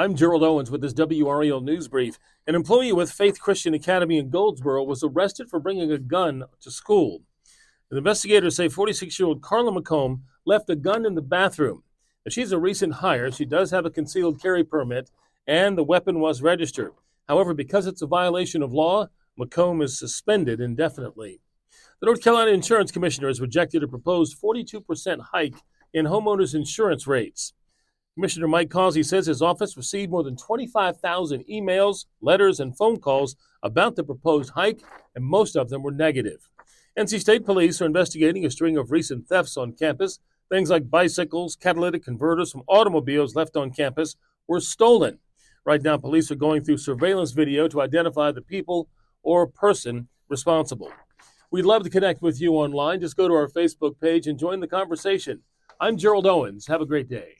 I'm Gerald Owens with this WRAL News Brief. An employee with Faith Christian Academy in Goldsboro was arrested for bringing a gun to school. The investigators say 46 year old Carla McComb left a gun in the bathroom. Now, she's a recent hire. She does have a concealed carry permit, and the weapon was registered. However, because it's a violation of law, McComb is suspended indefinitely. The North Carolina Insurance Commissioner has rejected a proposed 42% hike in homeowners insurance rates. Commissioner Mike Causey says his office received more than 25,000 emails, letters, and phone calls about the proposed hike, and most of them were negative. NC State Police are investigating a string of recent thefts on campus. Things like bicycles, catalytic converters from automobiles left on campus were stolen. Right now, police are going through surveillance video to identify the people or person responsible. We'd love to connect with you online. Just go to our Facebook page and join the conversation. I'm Gerald Owens. Have a great day.